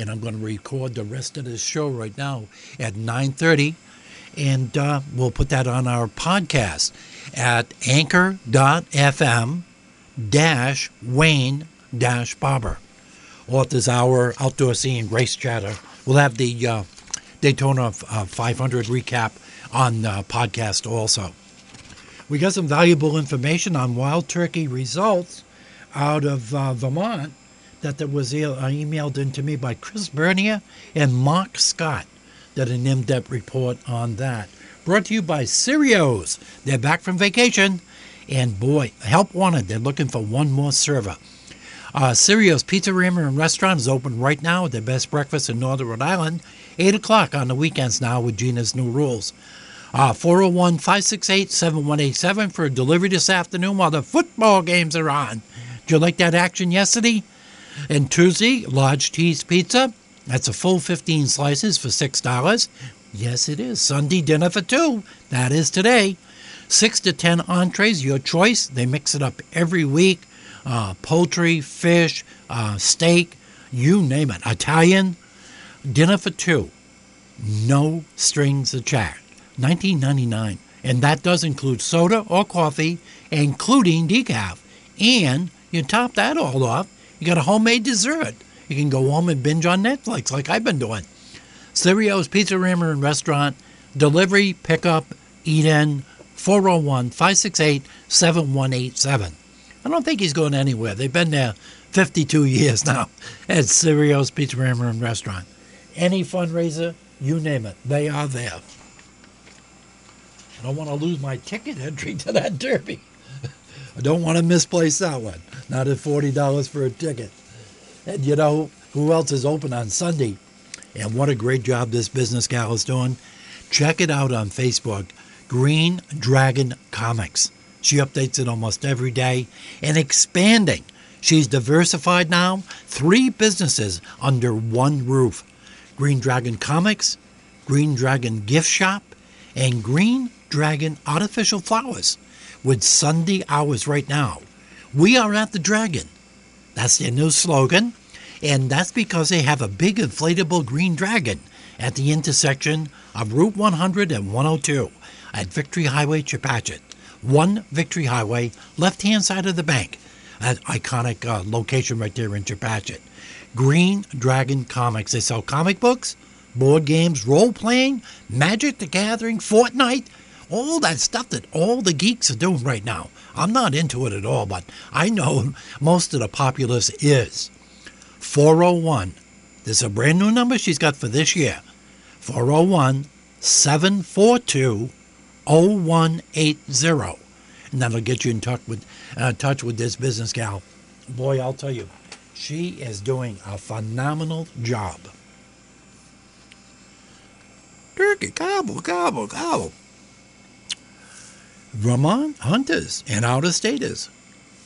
and I'm going to record the rest of this show right now at 9:30, and uh, we'll put that on our podcast at anchor.fm dash Wayne dash Barber. Or if there's outdoor scene race chatter, we'll have the uh, Daytona uh, 500 recap on uh, podcast also. We got some valuable information on wild turkey results out of uh, Vermont that, was uh, emailed into me by Chris Bernier and Mark Scott. Did an in-depth report on that. Brought to you by Sirios. They're back from vacation, and boy, help wanted. They're looking for one more server. Uh, Sirios Pizza Rammer and Restaurant is open right now with their best breakfast in Northern Rhode Island. 8 o'clock on the weekends now with Gina's new rules. Uh, 401 568 7187 for a delivery this afternoon while the football games are on. Did you like that action yesterday? And Tuesday, Large Cheese Pizza. That's a full 15 slices for $6. Yes, it is. Sunday dinner for two. That is today. Six to 10 entrees, your choice. They mix it up every week. Uh, poultry, fish, uh, steak, you name it. Italian. Dinner for two. No strings attached. 1999 and that does include soda or coffee, including decaf. And you top that all off, you got a homemade dessert. You can go home and binge on Netflix like I've been doing. Sirios Pizza Rammer and Restaurant, delivery, pickup, eat in, 401 568 7187. I don't think he's going anywhere. They've been there 52 years now at Sirios Pizza Rammer and Restaurant. Any fundraiser, you name it, they are there. I don't want to lose my ticket entry to that derby. I don't want to misplace that one. Not at $40 for a ticket. And you know, who else is open on Sunday? And what a great job this business gal is doing. Check it out on Facebook Green Dragon Comics. She updates it almost every day and expanding. She's diversified now, three businesses under one roof Green Dragon Comics, Green Dragon Gift Shop, and Green Dragon Artificial Flowers with Sunday hours right now. We are at the Dragon. That's their new slogan. And that's because they have a big inflatable green dragon at the intersection of Route 100 and 102 at Victory Highway, Chepachet. One Victory Highway, left hand side of the bank. That iconic uh, location right there in Chepachet. Green Dragon Comics. They sell comic books, board games, role playing, Magic the Gathering, Fortnite, all that stuff that all the geeks are doing right now. I'm not into it at all, but I know most of the populace is. 401. There's a brand new number she's got for this year 401 742 0180. And that'll get you in touch with, uh, touch with this business gal. Boy, I'll tell you, she is doing a phenomenal job. Turkey, gobble, gobble, gobble. Vermont hunters and out of staters.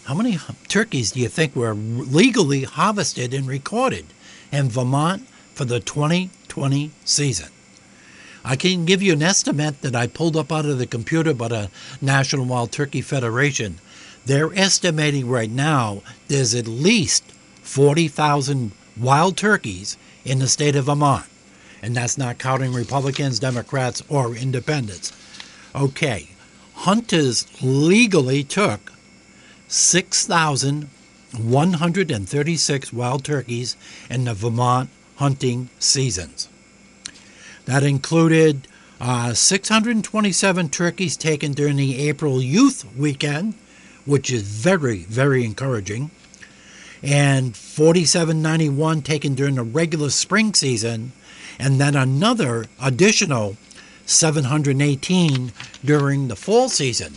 How many turkeys do you think were legally harvested and recorded in Vermont for the 2020 season? I can give you an estimate that I pulled up out of the computer by the uh, National Wild Turkey Federation. They're estimating right now there's at least 40,000 wild turkeys in the state of Vermont. And that's not counting Republicans, Democrats, or independents. Okay, hunters legally took 6,136 wild turkeys in the Vermont hunting seasons. That included uh, 627 turkeys taken during the April Youth Weekend, which is very, very encouraging, and 4791 taken during the regular spring season, and then another additional 718 during the fall season.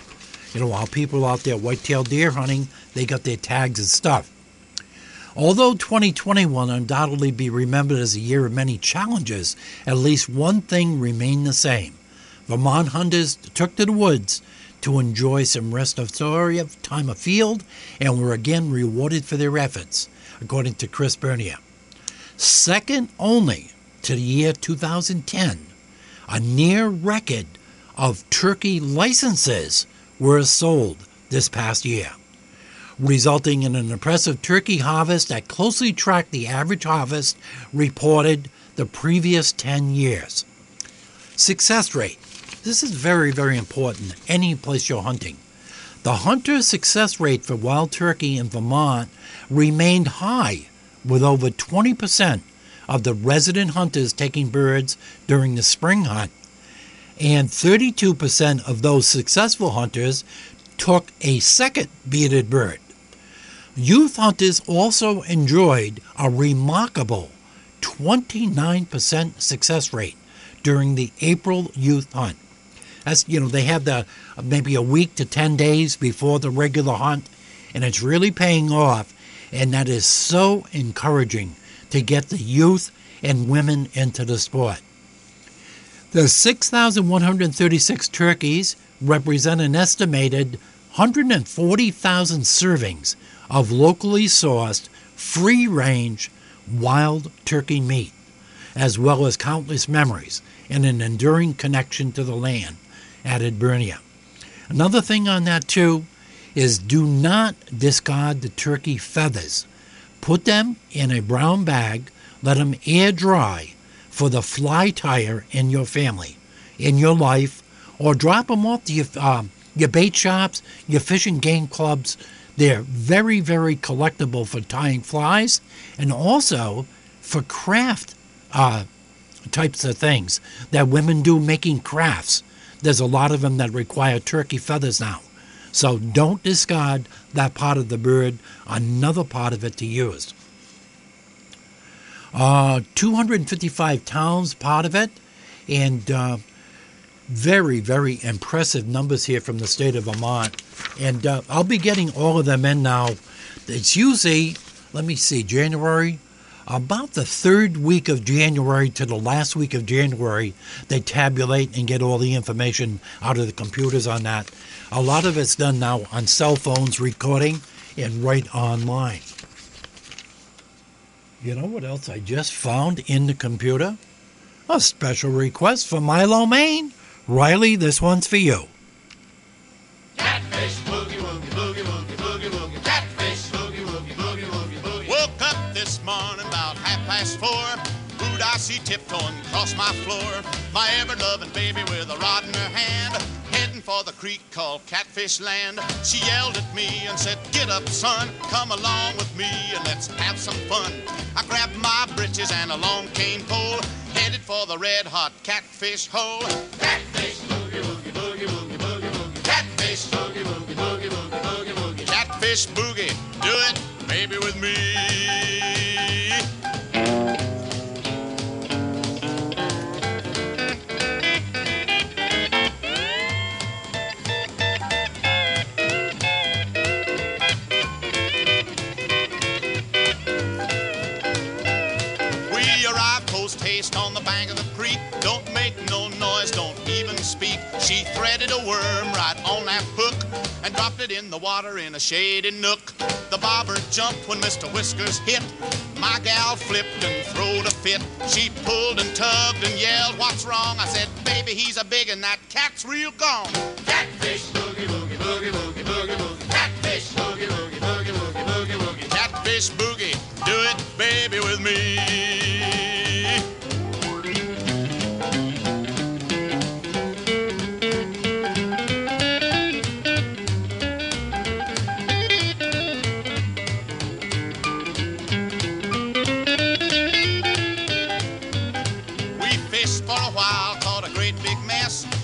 You know, while people out there whitetail deer hunting, they got their tags and stuff. Although 2021 undoubtedly be remembered as a year of many challenges, at least one thing remained the same. Vermont hunters took to the woods to enjoy some restorative time of field and were again rewarded for their efforts, according to Chris Bernier. Second only to the year 2010, a near record of turkey licenses were sold this past year. resulting in an impressive turkey harvest that closely tracked the average harvest reported the previous 10 years. Success rate. This is very, very important any place you're hunting. The hunter success rate for wild turkey in Vermont remained high, with over 20% of the resident hunters taking birds during the spring hunt, and 32% of those successful hunters took a second bearded bird. Youth hunters also enjoyed a remarkable 29% success rate during the April youth hunt. As you know, they have the maybe a week to 10 days before the regular hunt, and it's really paying off. And that is so encouraging to get the youth and women into the sport. The 6,136 turkeys represent an estimated 140,000 servings of locally sourced, free range wild turkey meat, as well as countless memories and an enduring connection to the land, added Bernier. Another thing on that, too, is do not discard the turkey feathers. Put them in a brown bag, let them air dry for the fly tire in your family, in your life, or drop them off to your, uh, your bait shops, your fishing game clubs. They're very, very collectible for tying flies and also for craft uh, types of things that women do making crafts. There's a lot of them that require turkey feathers now. So don't discard that part of the bird, another part of it to use. Uh, 255 pounds, part of it, and uh, very, very impressive numbers here from the state of Vermont. And uh, I'll be getting all of them in now. It's usually, let me see, January, about the third week of January to the last week of January, they tabulate and get all the information out of the computers on that. A lot of it's done now on cell phones, recording, and right online. You know what else I just found in the computer? A special request from Milo Maine. Riley, this one's for you. I see tiptoeing across my floor? My ever-loving baby with a rod in her hand, heading for the creek called Catfish Land. She yelled at me and said, "Get up, son, come along with me and let's have some fun." I grabbed my britches and a long cane pole, headed for the red-hot catfish hole. Catfish, boogie, woogie, boogie, woogie, boogie, woogie. Catfish, boogie, woogie, boogie, woogie, boogie, woogie. Catfish boogie, do it, baby, with me. Bank of the creek. Don't make no noise, don't even speak. She threaded a worm right on that hook and dropped it in the water in a shady nook. The bobber jumped when Mr. Whiskers hit. My gal flipped and throwed a fit. She pulled and tugged and yelled, What's wrong? I said, Baby, he's a big and that cat's real gone. Catfish, boogie, boogie, boogie, boogie, boogie, boogie. Catfish, boogie, boogie, boogie, boogie, boogie, boogie. Catfish boogie, do it, baby, with me.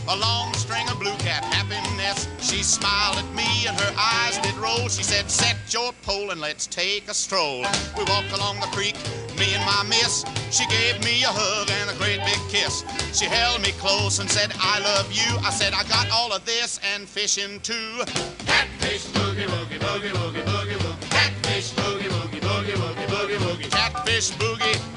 A long string of blue cap happiness. She smiled at me and her eyes did roll. She said, Set your pole and let's take a stroll. We walked along the creek, me and my miss. She gave me a hug and a great big kiss. She held me close and said, I love you. I said, I got all of this and fishing too. Catfish, boogie, woogie, boogie, woogie, boogie, woogie. Catfish, boogie, woogie, boogie, woogie, boogie, woogie. Catfish, boogie,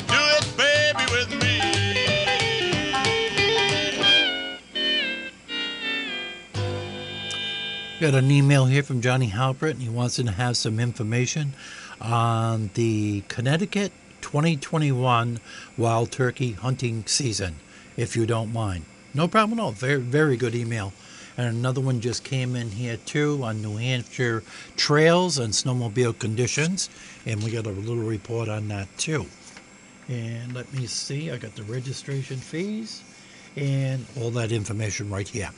Got an email here from Johnny Halpert, and he wants to have some information on the Connecticut 2021 wild turkey hunting season, if you don't mind. No problem at all. Very, very good email. And another one just came in here too on New Hampshire trails and snowmobile conditions. And we got a little report on that too. And let me see, I got the registration fees and all that information right here.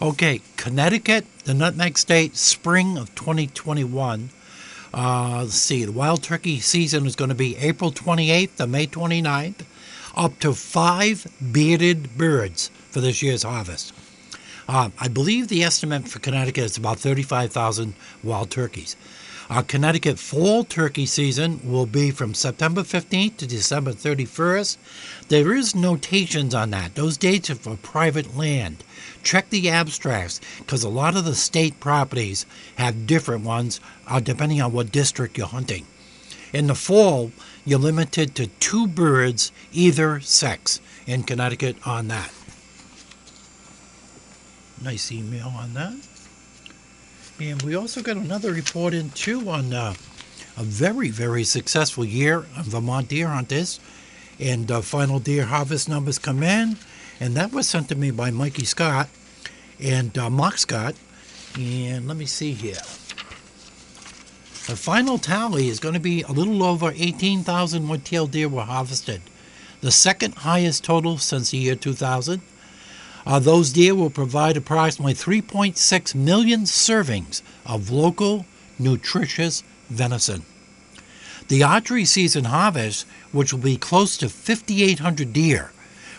Okay, Connecticut, the Nutmeg State, spring of 2021. Uh, let's see, the wild turkey season is going to be April 28th to May 29th. Up to five bearded birds for this year's harvest. Uh, I believe the estimate for Connecticut is about 35,000 wild turkeys. Our Connecticut fall turkey season will be from September 15th to December 31st. There is notations on that. Those dates are for private land. Check the abstracts because a lot of the state properties have different ones uh, depending on what district you're hunting. In the fall, you're limited to two birds, either sex, in Connecticut on that. Nice email on that. And we also got another report in too on uh, a very, very successful year of Vermont deer hunters. And uh, final deer harvest numbers come in. And that was sent to me by Mikey Scott and uh, Mark Scott. And let me see here. The final tally is going to be a little over 18,000 white-tailed deer were harvested, the second highest total since the year 2000. Uh, those deer will provide approximately 3.6 million servings of local, nutritious venison. The archery season harvest, which will be close to 5,800 deer,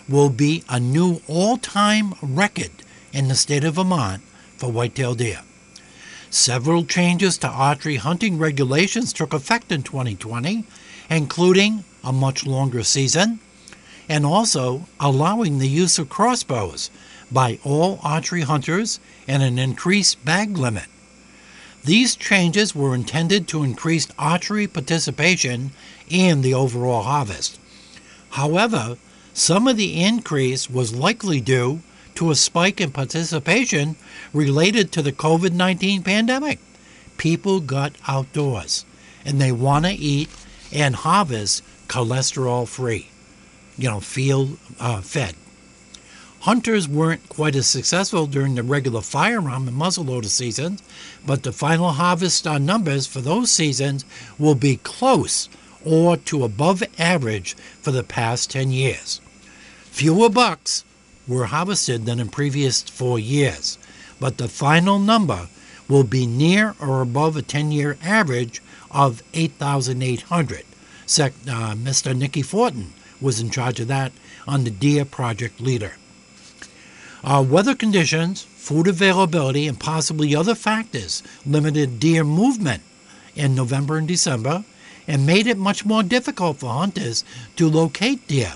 will be a new all time record in the state of Vermont for white-tailed deer. Several changes to archery hunting regulations took effect in 2020, including a much longer season and also allowing the use of crossbows by all archery hunters and an increased bag limit. These changes were intended to increase archery participation in the overall harvest. However, some of the increase was likely due to a spike in participation related to the COVID 19 pandemic. People got outdoors and they want to eat and harvest cholesterol free, you know, field uh, fed. Hunters weren't quite as successful during the regular firearm and muzzleloader seasons, but the final harvest on numbers for those seasons will be close or to above average for the past 10 years. Fewer bucks were harvested than in previous four years, but the final number will be near or above a 10 year average of 8,800. Uh, Mr. Nicky Fortin was in charge of that on the Deer Project Leader. Uh, weather conditions, food availability, and possibly other factors limited deer movement in November and December and made it much more difficult for hunters to locate deer.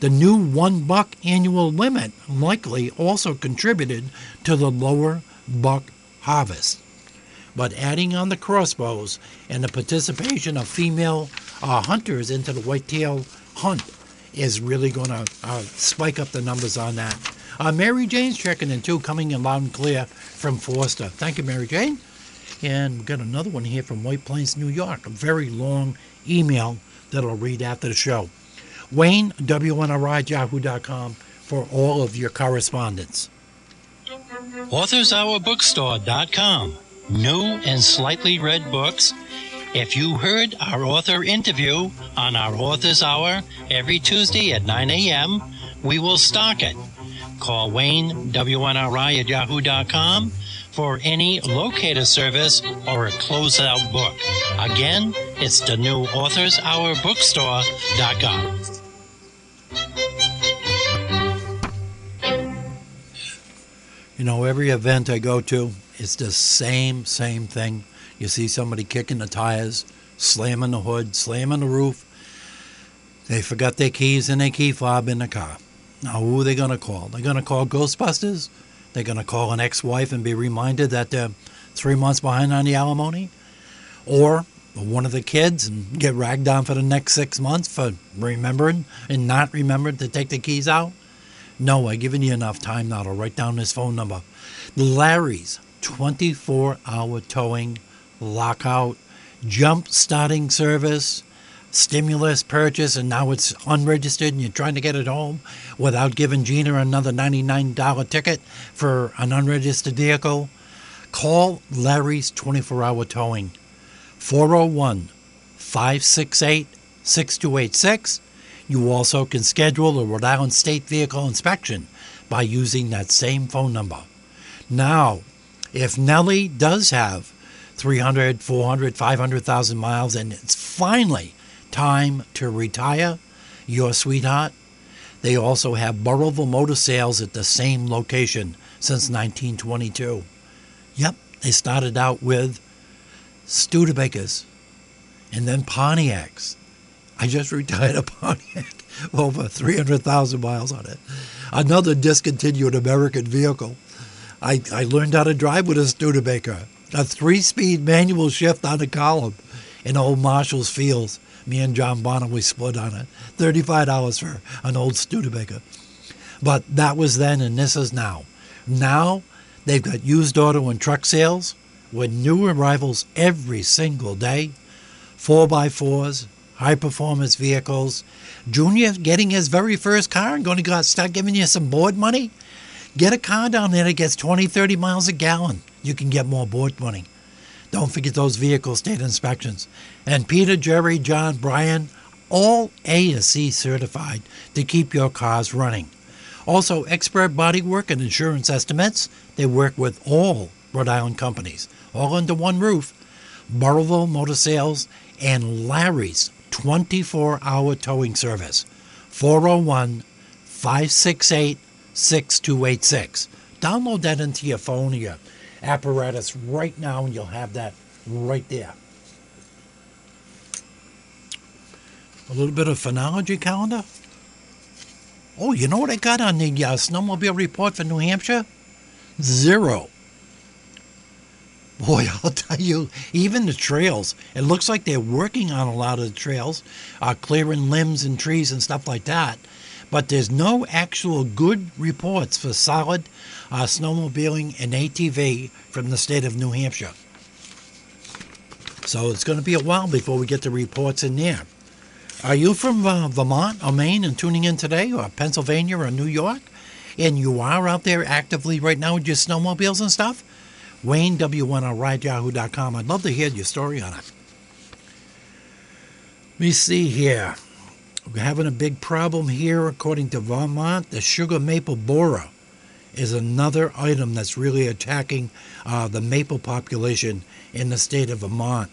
The new one buck annual limit likely also contributed to the lower buck harvest. But adding on the crossbows and the participation of female uh, hunters into the whitetail hunt is really going to uh, spike up the numbers on that. Uh, Mary Jane's checking in too, coming in loud and clear from Foster. Thank you, Mary Jane. And we've got another one here from White Plains, New York. A very long email that I'll read after the show. Wayne, WNRI, for all of your correspondence. AuthorsHourBookstore.com. New and slightly read books. If you heard our author interview on our Author's Hour every Tuesday at 9 a.m., we will stock it. Call Wayne, WNRI at yahoo.com for any locator service or a closeout book. Again, it's the new Authors Hour Bookstore.com. You know, every event I go to, it's the same, same thing. You see somebody kicking the tires, slamming the hood, slamming the roof. They forgot their keys and their key fob in the car. Now, who are they going to call? They're going to call Ghostbusters? They're going to call an ex wife and be reminded that they're three months behind on the alimony? Or one of the kids and get ragged on for the next six months for remembering and not remembering to take the keys out? No, I've given you enough time now to write down this phone number. Larry's 24 hour towing, lockout, jump starting service, stimulus purchase and now it's unregistered and you're trying to get it home without giving Gina another $99 ticket for an unregistered vehicle, call Larry's 24 hour towing 401 568 6286. You also can schedule a Rhode Island State Vehicle inspection by using that same phone number. Now, if Nellie does have 300, 400, 500,000 miles and it's finally time to retire, your sweetheart, they also have Burrillville Motor Sales at the same location since 1922. Yep, they started out with Studebakers and then Pontiacs. I just retired a Pontiac over 300,000 miles on it. Another discontinued American vehicle. I, I learned how to drive with a Studebaker, a three speed manual shift on the column in old Marshall's Fields. Me and John Bonham, we split on it. $35 for an old Studebaker. But that was then and this is now. Now they've got used auto and truck sales with new arrivals every single day. 4x4s, high performance vehicles. Junior getting his very first car and going to start giving you some board money. Get a car down there that gets 20, 30 miles a gallon. You can get more board money. Don't forget those vehicle state inspections. And Peter, Jerry, John, Brian, all A to C certified to keep your cars running. Also, expert bodywork and insurance estimates. They work with all Rhode Island companies, all under one roof. Burrillville Motor Sales and Larry's 24 hour towing service. 401 568 6286. Download that into your phone or your apparatus right now, and you'll have that right there. A little bit of phenology calendar. Oh, you know what I got on the uh, snowmobile report for New Hampshire? Zero. Boy, I'll tell you, even the trails, it looks like they're working on a lot of the trails, uh, clearing limbs and trees and stuff like that. But there's no actual good reports for solid uh, snowmobiling and ATV from the state of New Hampshire. So it's going to be a while before we get the reports in there. Are you from uh, Vermont or Maine and tuning in today, or Pennsylvania or New York? And you are out there actively right now with your snowmobiles and stuff? Wayne, W1RideYahoo.com. I'd love to hear your story on it. Let me see here. We're having a big problem here, according to Vermont. The sugar maple borer is another item that's really attacking uh, the maple population in the state of Vermont.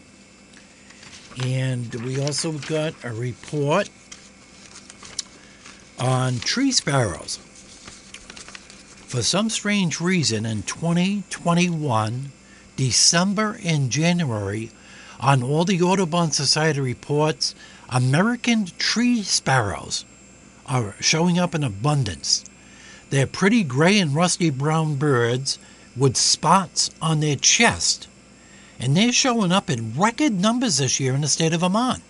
And we also got a report on tree sparrows. For some strange reason, in 2021, December and January, on all the Audubon Society reports, American tree sparrows are showing up in abundance. They're pretty gray and rusty brown birds with spots on their chest, and they're showing up in record numbers this year in the state of Vermont.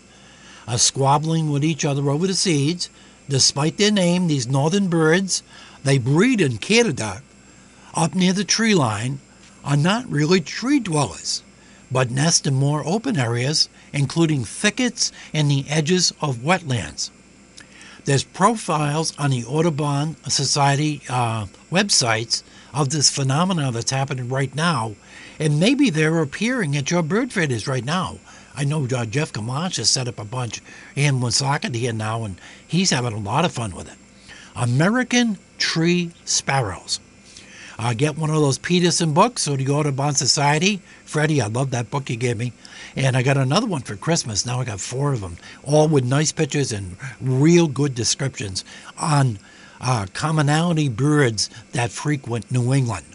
Are squabbling with each other over the seeds. Despite their name, these northern birds they breed in Canada up near the tree line are not really tree dwellers, but nest in more open areas, including thickets and the edges of wetlands. There's profiles on the Audubon Society uh, websites of this phenomenon that's happening right now, and maybe they're appearing at your bird feeders right now. I know uh, Jeff Camacho has set up a bunch in Woonsocket here now, and he's having a lot of fun with it. American tree sparrows. Uh, get one of those Peterson books or the Audubon Society. Freddie, I love that book you gave me. And I got another one for Christmas. Now I got four of them, all with nice pictures and real good descriptions on uh, commonality birds that frequent New England.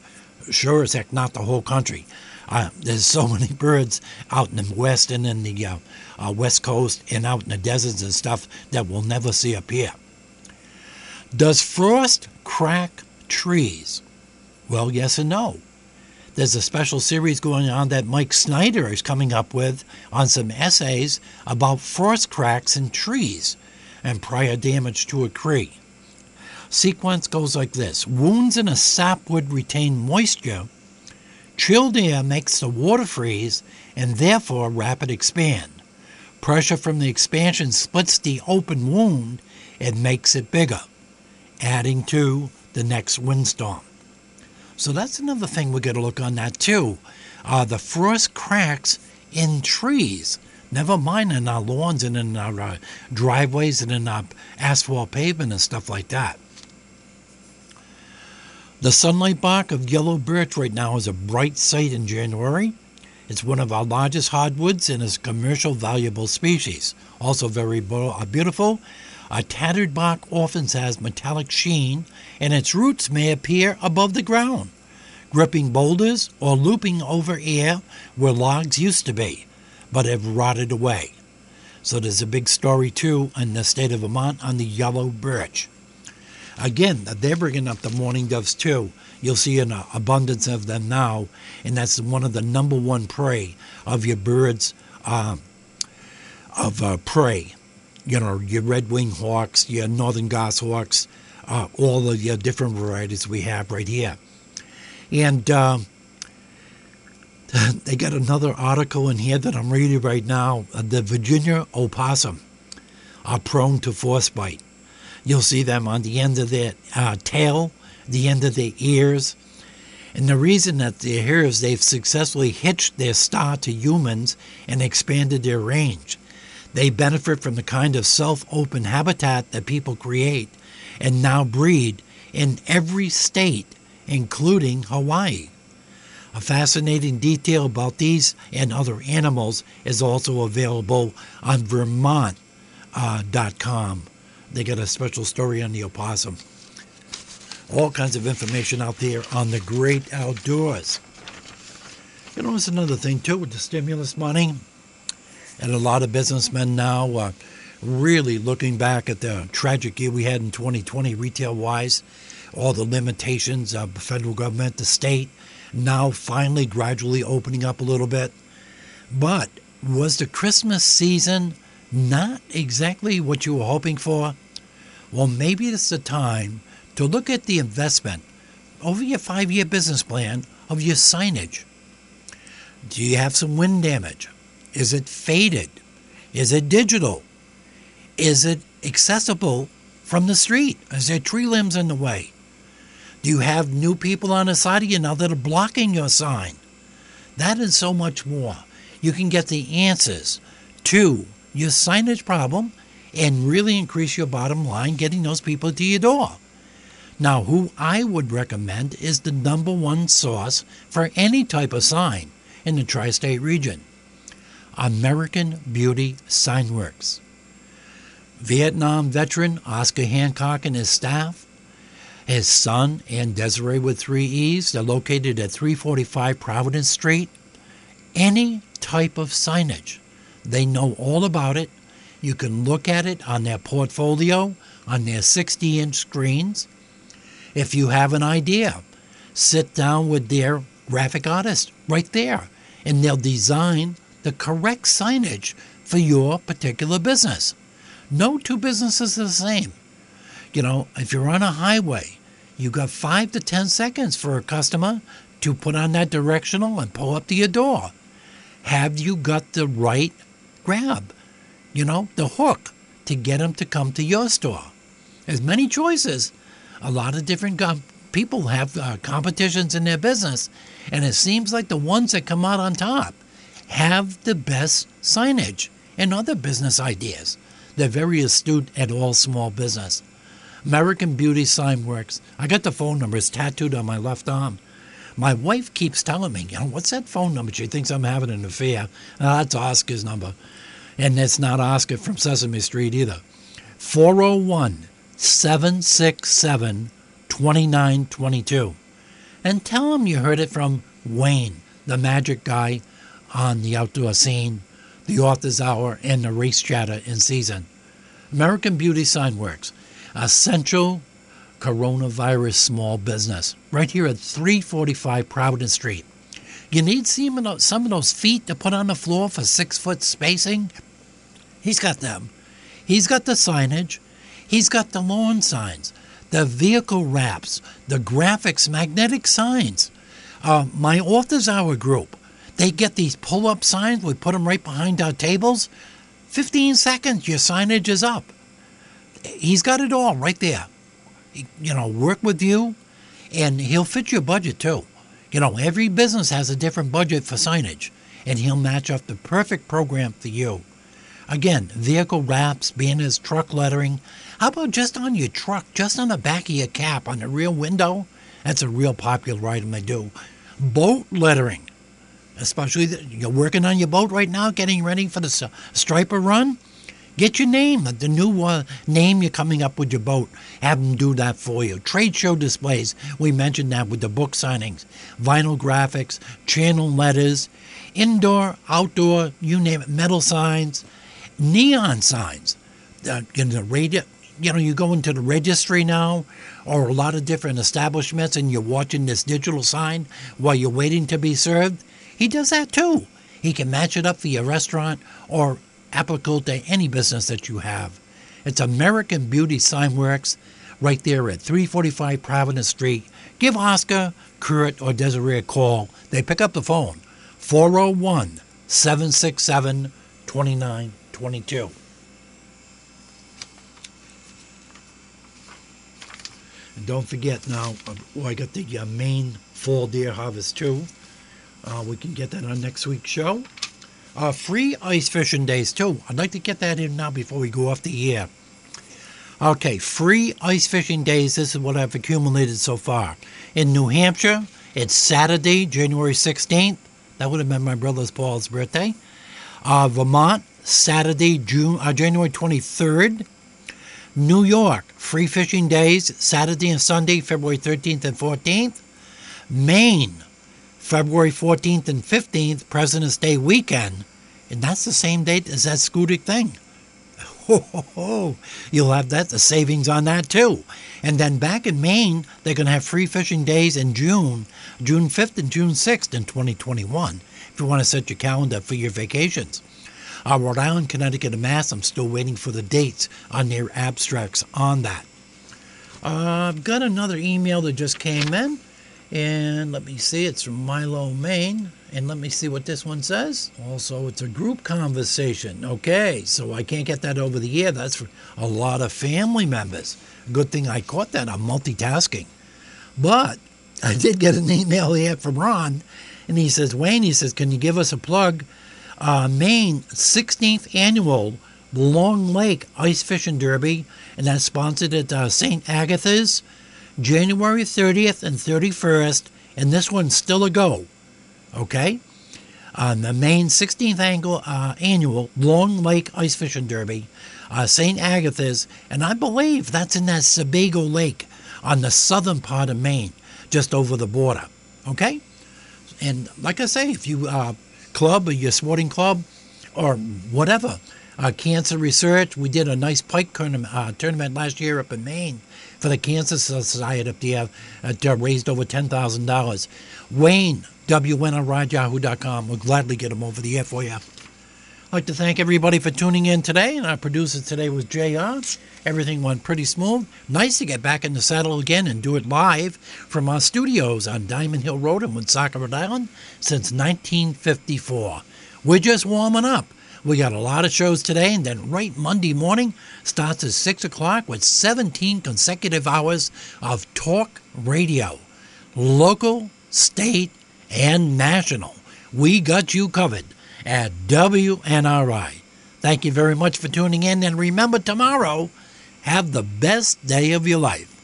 Sure as heck, not the whole country. Uh, there's so many birds out in the west and in the uh, uh, west coast and out in the deserts and stuff that we'll never see up here. Does frost crack trees? Well, yes and no. There's a special series going on that Mike Snyder is coming up with on some essays about frost cracks in trees and prior damage to a tree. Sequence goes like this Wounds in a sapwood retain moisture. Chilled air makes the water freeze and therefore rapid expand. Pressure from the expansion splits the open wound and makes it bigger, adding to the next windstorm. So that's another thing we got to look on that too. Uh, the frost cracks in trees, never mind in our lawns and in our uh, driveways and in our asphalt pavement and stuff like that. The sunlight bark of yellow birch right now is a bright sight in January. It's one of our largest hardwoods and is a commercial valuable species. Also very uh, beautiful. A tattered bark often has metallic sheen, and its roots may appear above the ground, gripping boulders or looping over air where logs used to be, but have rotted away. So there's a big story too in the state of Vermont on the yellow birch. Again, they're bringing up the mourning doves too. You'll see an abundance of them now, and that's one of the number one prey of your birds uh, of uh, prey. You know, your red-winged hawks, your northern goshawks, uh, all the different varieties we have right here. And uh, they got another article in here that I'm reading right now. The Virginia opossum are prone to frostbite. You'll see them on the end of their uh, tail, the end of their ears. And the reason that they're here is they've successfully hitched their star to humans and expanded their range. They benefit from the kind of self open habitat that people create and now breed in every state, including Hawaii. A fascinating detail about these and other animals is also available on Vermont.com. Uh, they got a special story on the opossum. All kinds of information out there on the great outdoors. You know, it's another thing too with the stimulus money, and a lot of businessmen now are really looking back at the tragic year we had in 2020 retail wise, all the limitations of the federal government, the state, now finally gradually opening up a little bit. But was the Christmas season not exactly what you were hoping for, well, maybe it's the time to look at the investment over your five year business plan of your signage. Do you have some wind damage? Is it faded? Is it digital? Is it accessible from the street? Is there tree limbs in the way? Do you have new people on the side of you now that are blocking your sign? That and so much more. You can get the answers to your signage problem and really increase your bottom line getting those people to your door. Now, who I would recommend is the number one source for any type of sign in the tri state region American Beauty Signworks. Vietnam veteran Oscar Hancock and his staff, his son and Desiree with three E's, they're located at 345 Providence Street. Any type of signage they know all about it. You can look at it on their portfolio, on their 60 inch screens. If you have an idea, sit down with their graphic artist right there, and they'll design the correct signage for your particular business. No two businesses are the same. You know, if you're on a highway, you got five to 10 seconds for a customer to put on that directional and pull up to your door. Have you got the right grab, you know, the hook to get them to come to your store. There's many choices. A lot of different people have uh, competitions in their business, and it seems like the ones that come out on top have the best signage and other business ideas. They're very astute at all small business. American Beauty Sign Works. I got the phone number. It's tattooed on my left arm. My wife keeps telling me, you know, what's that phone number? She thinks I'm having an affair. Uh, that's Oscar's number. And it's not Oscar from Sesame Street either. 401 767 2922. And tell him you heard it from Wayne, the magic guy on the outdoor scene, the author's hour, and the race chatter in season. American Beauty Sign Works, central coronavirus small business right here at 345 Providence Street. You need some of those feet to put on the floor for six foot spacing? He's got them. He's got the signage. He's got the lawn signs, the vehicle wraps, the graphics, magnetic signs. Uh, my author's hour group, they get these pull up signs. We put them right behind our tables. 15 seconds, your signage is up. He's got it all right there. You know, work with you, and he'll fit your budget too. You know, every business has a different budget for signage, and he'll match up the perfect program for you. Again, vehicle wraps, banners, truck lettering. How about just on your truck, just on the back of your cap, on the rear window? That's a real popular item they do. Boat lettering, especially the, you're working on your boat right now, getting ready for the striper run. Get your name, the new uh, name you're coming up with your boat. Have them do that for you. Trade show displays, we mentioned that with the book signings, vinyl graphics, channel letters, indoor, outdoor, you name it, metal signs, neon signs. Uh, in the radio, you know, you go into the registry now or a lot of different establishments and you're watching this digital sign while you're waiting to be served. He does that too. He can match it up for your restaurant or applicable to any business that you have. It's American Beauty Sign Works right there at 345 Providence Street. Give Oscar, Kurt, or Desiree a call. They pick up the phone 401 767 2922. And don't forget now, oh, I got the uh, Maine fall deer harvest too. Uh, we can get that on next week's show. Uh, free ice fishing days too. I'd like to get that in now before we go off the air. Okay, free ice fishing days. This is what I've accumulated so far. In New Hampshire, it's Saturday, January 16th. That would have been my brother's Paul's birthday. Uh, Vermont, Saturday, June, uh, January 23rd. New York, free fishing days, Saturday and Sunday, February 13th and 14th. Maine, February 14th and 15th, President's Day weekend, and that's the same date as that Schoodic thing. Ho, ho, ho. You'll have that, the savings on that too. And then back in Maine, they're going to have free fishing days in June, June 5th and June 6th in 2021, if you want to set your calendar for your vacations. Uh, Rhode Island, Connecticut, and Mass, I'm still waiting for the dates on their abstracts on that. Uh, I've got another email that just came in. And let me see, it's from Milo, Maine. And let me see what this one says. Also, it's a group conversation. Okay, so I can't get that over the air. That's for a lot of family members. Good thing I caught that. I'm multitasking. But I did get an email here from Ron, and he says, Wayne, he says, can you give us a plug? Uh, Maine 16th annual Long Lake Ice Fishing Derby, and that's sponsored at uh, St. Agatha's. January 30th and 31st, and this one's still a go. Okay? On the Maine 16th annual, uh, annual Long Lake Ice Fishing Derby, uh, St. Agatha's, and I believe that's in that Sebago Lake on the southern part of Maine, just over the border. Okay? And like I say, if you uh, club or your sporting club or whatever, uh, cancer research, we did a nice pike tournament, uh, tournament last year up in Maine for the Cancer Society up there uh, raised over $10,000. Wayne, WNRYahoo.com. We'll gladly get him over the air for you. I'd like to thank everybody for tuning in today, and our producer today was JR. Everything went pretty smooth. Nice to get back in the saddle again and do it live from our studios on Diamond Hill Road in Woonsocket, Rhode Island since 1954. We're just warming up. We got a lot of shows today, and then right Monday morning starts at 6 o'clock with 17 consecutive hours of talk radio, local, state, and national. We got you covered at WNRI. Thank you very much for tuning in, and remember tomorrow, have the best day of your life.